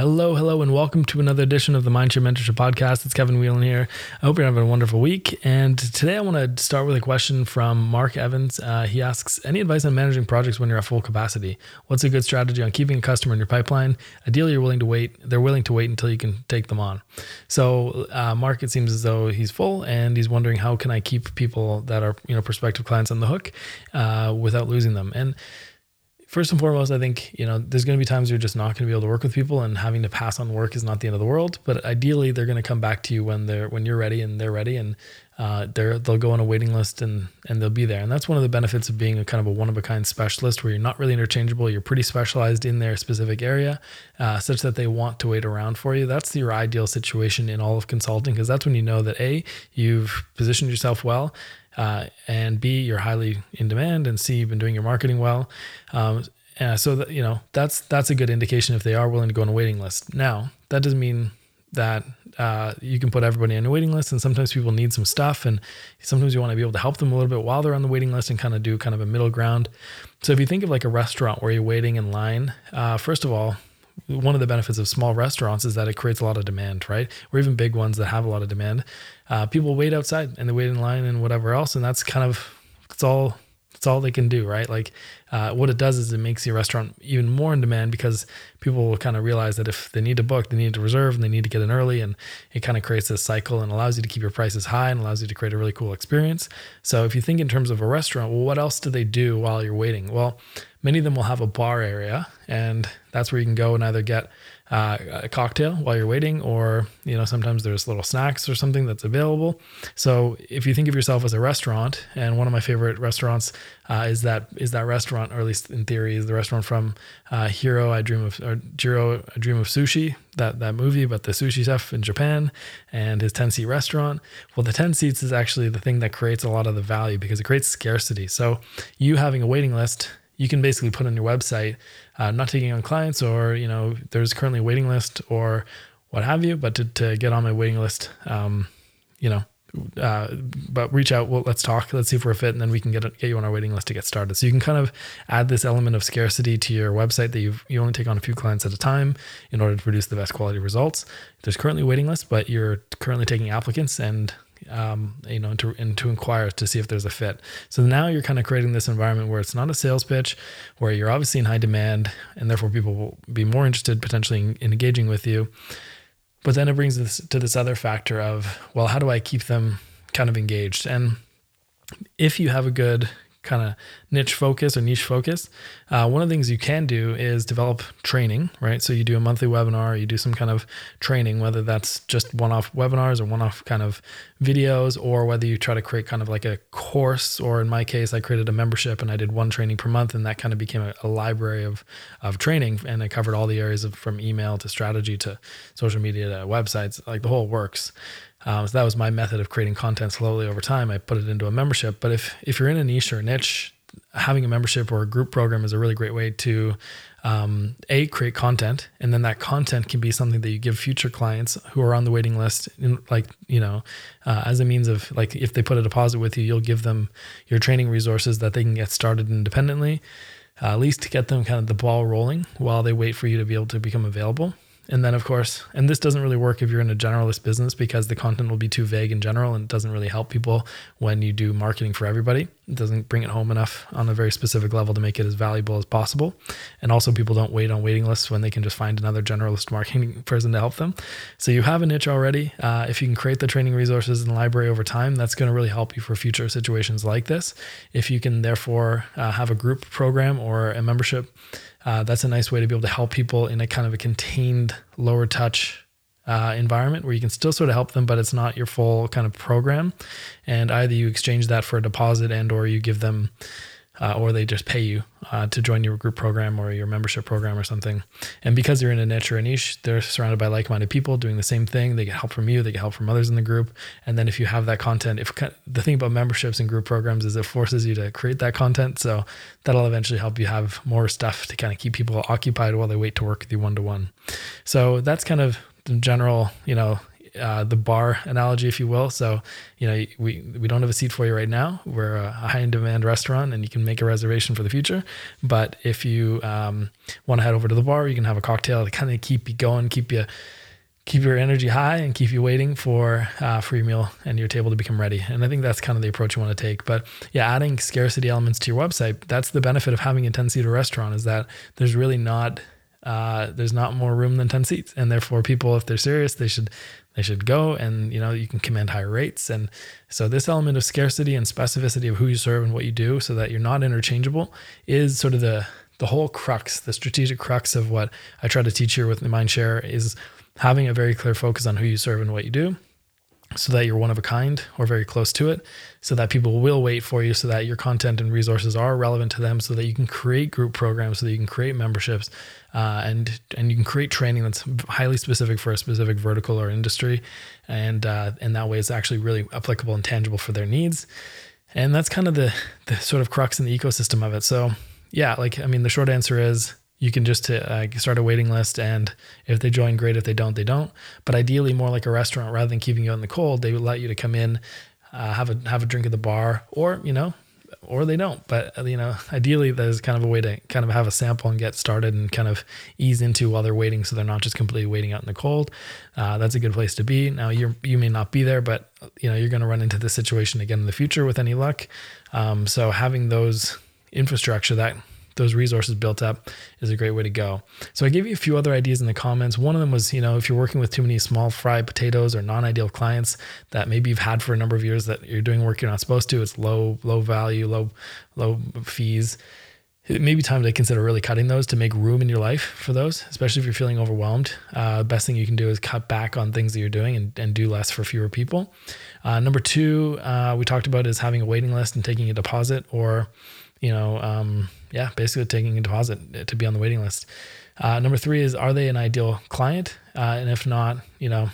Hello, hello, and welcome to another edition of the Mindshare Mentorship Podcast. It's Kevin Whelan here. I hope you're having a wonderful week. And today I want to start with a question from Mark Evans. Uh, he asks Any advice on managing projects when you're at full capacity? What's a good strategy on keeping a customer in your pipeline? Ideally, you're willing to wait. They're willing to wait until you can take them on. So, uh, Mark, it seems as though he's full and he's wondering how can I keep people that are you know prospective clients on the hook uh, without losing them. And first and foremost, I think, you know, there's going to be times you're just not going to be able to work with people and having to pass on work is not the end of the world. But ideally they're going to come back to you when they're, when you're ready and they're ready and uh, they're, they'll go on a waiting list and, and they'll be there. And that's one of the benefits of being a kind of a one of a kind specialist where you're not really interchangeable. You're pretty specialized in their specific area, uh, such that they want to wait around for you. That's your ideal situation in all of consulting because that's when you know that A, you've positioned yourself well uh, and B, you're highly in demand, and C, you've been doing your marketing well. Um, so that you know that's that's a good indication if they are willing to go on a waiting list. Now that doesn't mean that uh, you can put everybody on a waiting list, and sometimes people need some stuff, and sometimes you want to be able to help them a little bit while they're on the waiting list and kind of do kind of a middle ground. So if you think of like a restaurant where you're waiting in line, uh, first of all, one of the benefits of small restaurants is that it creates a lot of demand, right? Or even big ones that have a lot of demand. Uh, people wait outside and they wait in line and whatever else, and that's kind of it's all it's all they can do, right? Like uh, what it does is it makes your restaurant even more in demand because people will kind of realize that if they need to book, they need to reserve and they need to get in early. And it kind of creates this cycle and allows you to keep your prices high and allows you to create a really cool experience. So if you think in terms of a restaurant, well, what else do they do while you're waiting? Well, many of them will have a bar area and that's where you can go and either get uh, a cocktail while you're waiting, or you know sometimes there's little snacks or something that's available. So if you think of yourself as a restaurant, and one of my favorite restaurants uh, is that is that restaurant, or at least in theory, is the restaurant from uh, Hero. I Dream of or Jiro, I Dream of Sushi. That that movie about the sushi chef in Japan and his ten seat restaurant. Well, the ten seats is actually the thing that creates a lot of the value because it creates scarcity. So you having a waiting list you can basically put on your website, uh, not taking on clients or, you know, there's currently a waiting list or what have you, but to, to get on my waiting list, um, you know, uh, but reach out. Well, let's talk. Let's see if we're fit, and then we can get get you on our waiting list to get started. So you can kind of add this element of scarcity to your website that you you only take on a few clients at a time in order to produce the best quality results. There's currently a waiting list, but you're currently taking applicants, and um, you know, and to, and to inquire to see if there's a fit. So now you're kind of creating this environment where it's not a sales pitch, where you're obviously in high demand, and therefore people will be more interested potentially in, in engaging with you. But then it brings us to this other factor of, well, how do I keep them kind of engaged? And if you have a good kind of niche focus or niche focus, uh, one of the things you can do is develop training, right? So you do a monthly webinar, you do some kind of training, whether that's just one off webinars or one off kind of videos, or whether you try to create kind of like a course, or in my case, I created a membership and I did one training per month, and that kind of became a, a library of, of training. And it covered all the areas of from email to strategy to social media to websites, like the whole works. Um, so that was my method of creating content slowly over time. I put it into a membership. But if if you're in a niche or a niche, having a membership or a group program is a really great way to um, a create content, and then that content can be something that you give future clients who are on the waiting list, in, like you know, uh, as a means of like if they put a deposit with you, you'll give them your training resources that they can get started independently. Uh, at least to get them kind of the ball rolling while they wait for you to be able to become available. And then, of course, and this doesn't really work if you're in a generalist business because the content will be too vague in general and it doesn't really help people when you do marketing for everybody. It doesn't bring it home enough on a very specific level to make it as valuable as possible. And also, people don't wait on waiting lists when they can just find another generalist marketing person to help them. So, you have a niche already. Uh, if you can create the training resources in the library over time, that's going to really help you for future situations like this. If you can, therefore, uh, have a group program or a membership uh, that's a nice way to be able to help people in a kind of a contained, lower touch uh, environment where you can still sort of help them, but it's not your full kind of program. And either you exchange that for a deposit and or you give them uh, or they just pay you uh, to join your group program or your membership program or something. And because they're in a niche or a niche, they're surrounded by like-minded people doing the same thing. They get help from you, they get help from others in the group. And then if you have that content, if the thing about memberships and group programs is it forces you to create that content, so that'll eventually help you have more stuff to kind of keep people occupied while they wait to work with you one to one. So that's kind of the general, you know, uh, the bar analogy, if you will. So, you know, we we don't have a seat for you right now. We're a high in demand restaurant, and you can make a reservation for the future. But if you um, want to head over to the bar, you can have a cocktail to kind of keep you going, keep you keep your energy high and keep you waiting for uh, free meal and your table to become ready. And I think that's kind of the approach you want to take. But yeah, adding scarcity elements to your website, that's the benefit of having a 10 seater restaurant is that there's really not uh, there's not more room than 10 seats. And therefore people if they're serious they should they should go. And you know you can command higher rates. And so this element of scarcity and specificity of who you serve and what you do so that you're not interchangeable is sort of the the whole crux the strategic crux of what i try to teach here with the mindshare is having a very clear focus on who you serve and what you do so that you're one of a kind or very close to it, so that people will wait for you, so that your content and resources are relevant to them, so that you can create group programs, so that you can create memberships, uh, and and you can create training that's highly specific for a specific vertical or industry, and uh, and that way it's actually really applicable and tangible for their needs, and that's kind of the the sort of crux in the ecosystem of it. So yeah, like I mean, the short answer is you can just uh, start a waiting list and if they join great. If they don't they don't. But ideally more like a restaurant rather than keeping you in the cold they would let you to come in uh, have a have a drink at the bar or you know or they don't. But uh, you know ideally there's kind of a way to kind of have a sample and get started and kind of ease into while they're waiting so they're not just completely waiting out in the cold. Uh, that's a good place to be. Now you you may not be there but you know you're going to run into this situation again in the future with any luck. Um, so having those infrastructure that those resources built up is a great way to go. So I gave you a few other ideas in the comments. One of them was, you know, if you're working with too many small fry potatoes or non-ideal clients that maybe you've had for a number of years that you're doing work you're not supposed to, it's low, low value, low, low fees. It may be time to consider really cutting those to make room in your life for those, especially if you're feeling overwhelmed. Uh, best thing you can do is cut back on things that you're doing and, and do less for fewer people. Uh, number two, uh, we talked about is having a waiting list and taking a deposit or you know, um, yeah, basically taking a deposit to be on the waiting list. Uh, number three is, are they an ideal client? Uh, and if not, you know,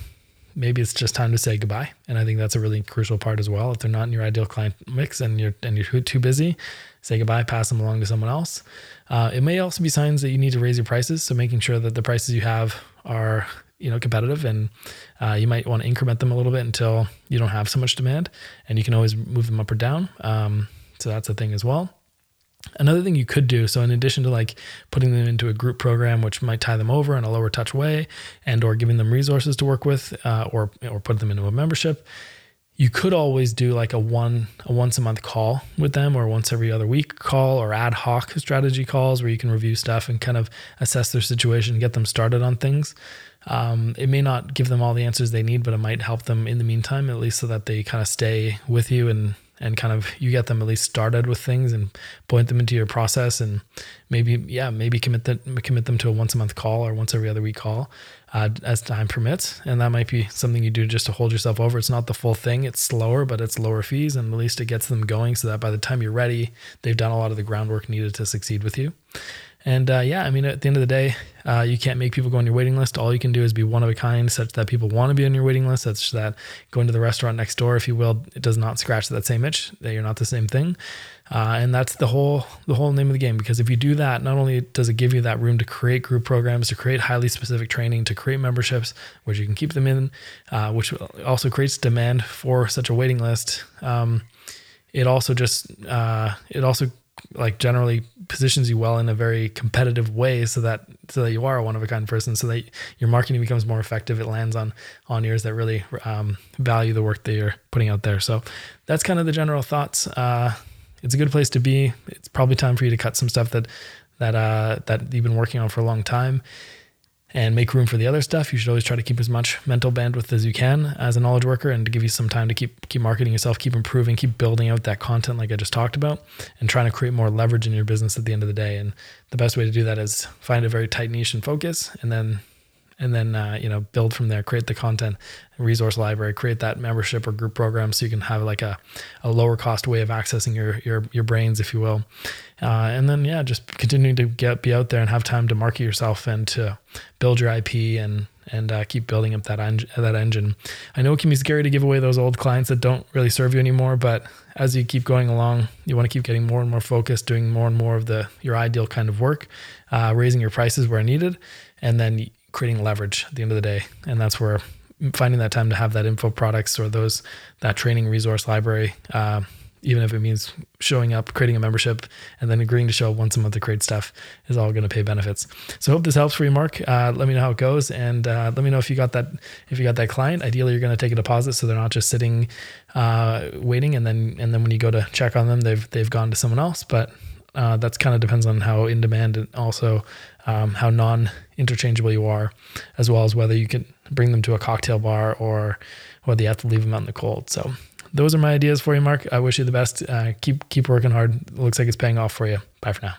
maybe it's just time to say goodbye. And I think that's a really crucial part as well. If they're not in your ideal client mix and you're and you're too busy, say goodbye, pass them along to someone else. Uh, it may also be signs that you need to raise your prices. So making sure that the prices you have are you know competitive and uh, you might want to increment them a little bit until you don't have so much demand and you can always move them up or down um, so that's a thing as well Another thing you could do, so in addition to like putting them into a group program, which might tie them over in a lower touch way, and or giving them resources to work with, uh, or or put them into a membership, you could always do like a one a once a month call with them, or once every other week call, or ad hoc strategy calls where you can review stuff and kind of assess their situation, get them started on things. Um, it may not give them all the answers they need, but it might help them in the meantime, at least so that they kind of stay with you and and kind of you get them at least started with things and point them into your process and maybe yeah maybe commit them commit them to a once a month call or once every other week call uh, as time permits. And that might be something you do just to hold yourself over. It's not the full thing. It's slower but it's lower fees and at least it gets them going so that by the time you're ready they've done a lot of the groundwork needed to succeed with you and uh, yeah, I mean, at the end of the day, uh, you can't make people go on your waiting list. All you can do is be one of a kind, such that people want to be on your waiting list. Such that going to the restaurant next door, if you will, it does not scratch that same itch. That you're not the same thing, uh, and that's the whole the whole name of the game. Because if you do that, not only does it give you that room to create group programs, to create highly specific training, to create memberships, which you can keep them in, uh, which also creates demand for such a waiting list. Um, it also just uh, it also like generally positions you well in a very competitive way so that so that you are a one of a kind person so that your marketing becomes more effective. It lands on on ears that really um, value the work that you're putting out there. So that's kind of the general thoughts. Uh, it's a good place to be. It's probably time for you to cut some stuff that that uh, that you've been working on for a long time and make room for the other stuff. You should always try to keep as much mental bandwidth as you can as a knowledge worker and to give you some time to keep keep marketing yourself, keep improving, keep building out that content like I just talked about and trying to create more leverage in your business at the end of the day. And the best way to do that is find a very tight niche and focus and then and then uh, you know build from there create the content resource library create that membership or group program so you can have like a, a lower cost way of accessing your your your brains if you will uh, and then yeah just continuing to get be out there and have time to market yourself and to build your ip and and uh, keep building up that en- that engine. I know it can be scary to give away those old clients that don't really serve you anymore, but as you keep going along, you want to keep getting more and more focused, doing more and more of the your ideal kind of work, uh, raising your prices where needed, and then creating leverage at the end of the day. And that's where finding that time to have that info products or those that training resource library. Uh, even if it means showing up, creating a membership, and then agreeing to show up once a month to create stuff is all going to pay benefits. So hope this helps for you, Mark. Uh, let me know how it goes, and uh, let me know if you got that if you got that client. Ideally, you're going to take a deposit so they're not just sitting uh, waiting, and then and then when you go to check on them, they've they've gone to someone else. But uh, that's kind of depends on how in demand and also um, how non interchangeable you are, as well as whether you can bring them to a cocktail bar or whether you have to leave them out in the cold. So those are my ideas for you, Mark. I wish you the best. Uh, keep keep working hard. Looks like it's paying off for you. Bye for now.